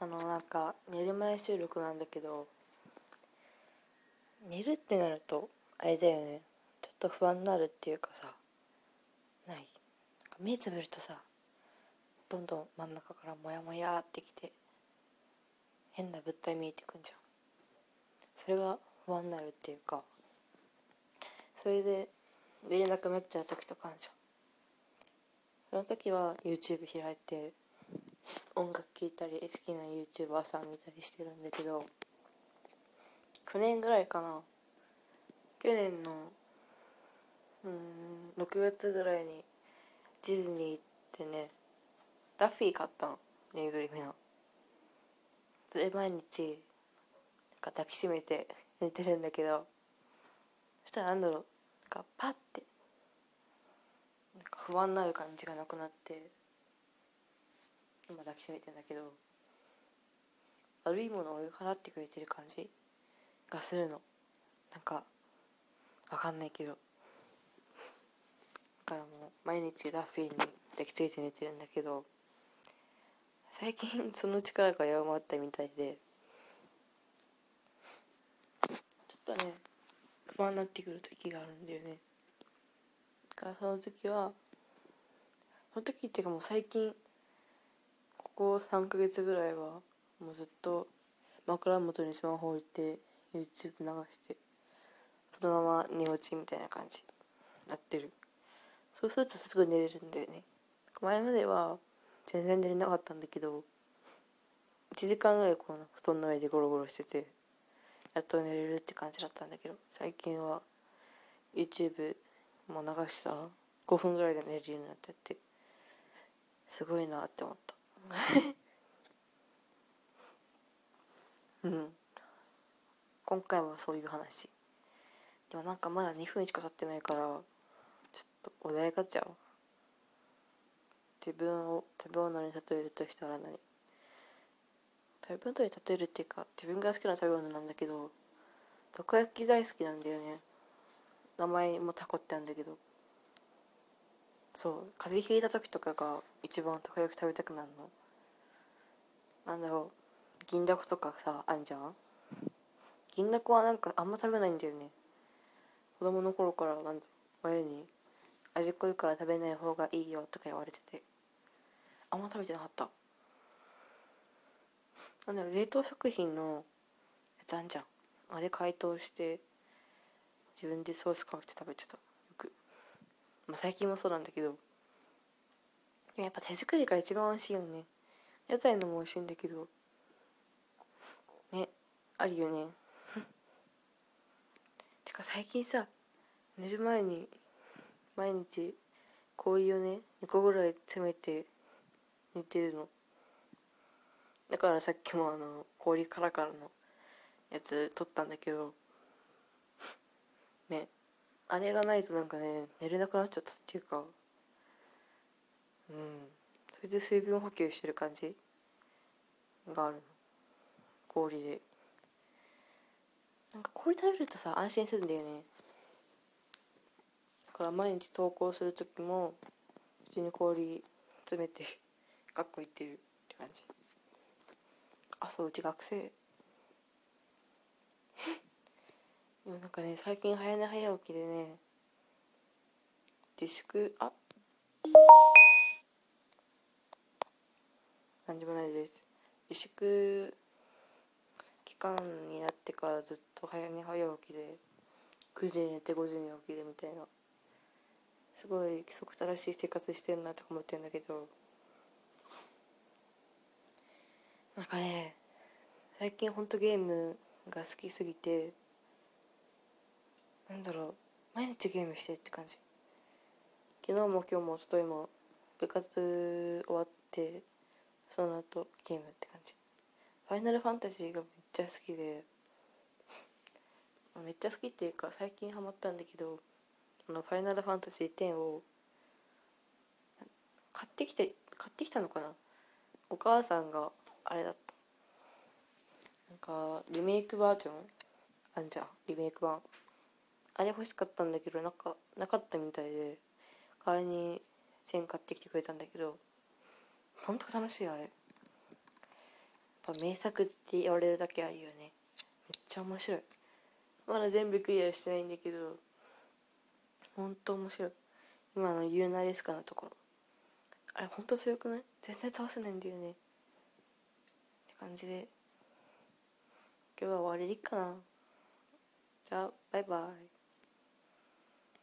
あのなんか寝る前収録なんだけど寝るってなるとあれだよね。ちょっと不安になるっていうかさない？目つぶるとさどんどん真ん中からモヤモヤってきて変な物体見えてくんじゃん。それが不安になるっていうかそれで寝れなくなっちゃう時とかあるじゃん。その時は YouTube 開いて音楽聴いたり好きな YouTuber さん見たりしてるんだけど9年ぐらいかな。去年のうん6月ぐらいにディズニー行ってねダッフィー買ったのぬいぐるみの。それ毎日なんか抱きしめて寝てるんだけどそしたらなんだろうなんかパッてなんか不安になる感じがなくなって。今抱きしめてんだけど悪いものを追い払ってくれてる感じがするの。なんかわかんないけど。だからもう毎日ダッフィーに抱きついて寝てるんだけど最近 その力が弱まったみたいで。ちょっとね不安になってくる時があるんだよね。だからその時はその時っていうかもう最近ここ3ヶ月ぐらいはもうずっと枕元にスマホ置いて YouTube 流してそのまま寝落ちみたいな感じになってる。そうするとすぐ寝れるんだよね。前までは全然寝れなかったんだけど1時間ぐらいこの布団の上でゴロゴロしててやっと寝れるって感じだったんだけど最近は YouTube も流したら5分ぐらいで寝れるようになっちゃってすごいなって思った。うん。今回はそういう話。でもなんかまだ2分しか経ってないからちょっとお題ガチャを自分を食べ物に例えるとしたら何？食べ物に例えるっていうか自分が好きな食べ物なんだけどたこ焼き大好きなんだよね。名前もタコってあるんだけど。そう風邪ひいた時とかが一番たこ焼き食べたくなるの。なんだろう。銀だことかさあんじゃん？銀だこはなんかあんま食べないんだよね。子供の頃からなんだろう親に味濃いから食べない方がいいよとか言われてて。あんま食べてなかった。なんだろう冷凍食品のやつあんじゃん。あれ解凍して自分でソースかけて食べてた。まあ最近もそうなんだけどやっぱ手作りが一番美味しいよね。屋台のも美味しいんだけどねあるよね。てか最近さ寝る前に毎日氷をね2個ぐらい詰めて寝てるの。だからさっきもあの氷カラカラのやつ取ったんだけど ねあれがないとなんかね寝れなくなっちゃったっていうか。うん。それで水分補給してる感じ？があるの。氷で。なんか氷食べるとさ安心するんだよね。だから毎日投稿する時も普通に氷詰めて学校行ってるって感じ。あそううち学生。でもなんかね最近早寝早起きでね自粛あ何でもないです。自粛期間になってからずっと早寝早起きで9時に寝て5時に起きるみたいなすごい規則正しい生活してるなとか思ってるんだけどなんかね最近ほんとゲームが好きすぎてなんだろう毎日ゲームしてって感じ。昨日も今日もおとといも部活終わってその後ゲームって感じ。ファイナルファンタジーがめっちゃ好きで。めっちゃ好きっていうか最近ハマったんだけどあのファイナルファンタジー10を買ってきて買ってきたのかな。お母さんがあれだった。なんかリメイクバージョン？あんじゃん。リメイク版。あれ欲しかったんだけどなんかなかったみたいで代わりに1000買ってきてくれたんだけどほんと楽しいあれ。やっぱ名作って言われるだけはいいよね。めっちゃ面白い。まだ全部クリアしてないんだけどほんと面白い。今のユーナリスカのところ。あれほんと強くない？全然倒せないんだよね。って感じで。今日は終わりでいいかな。じゃあバイバイ。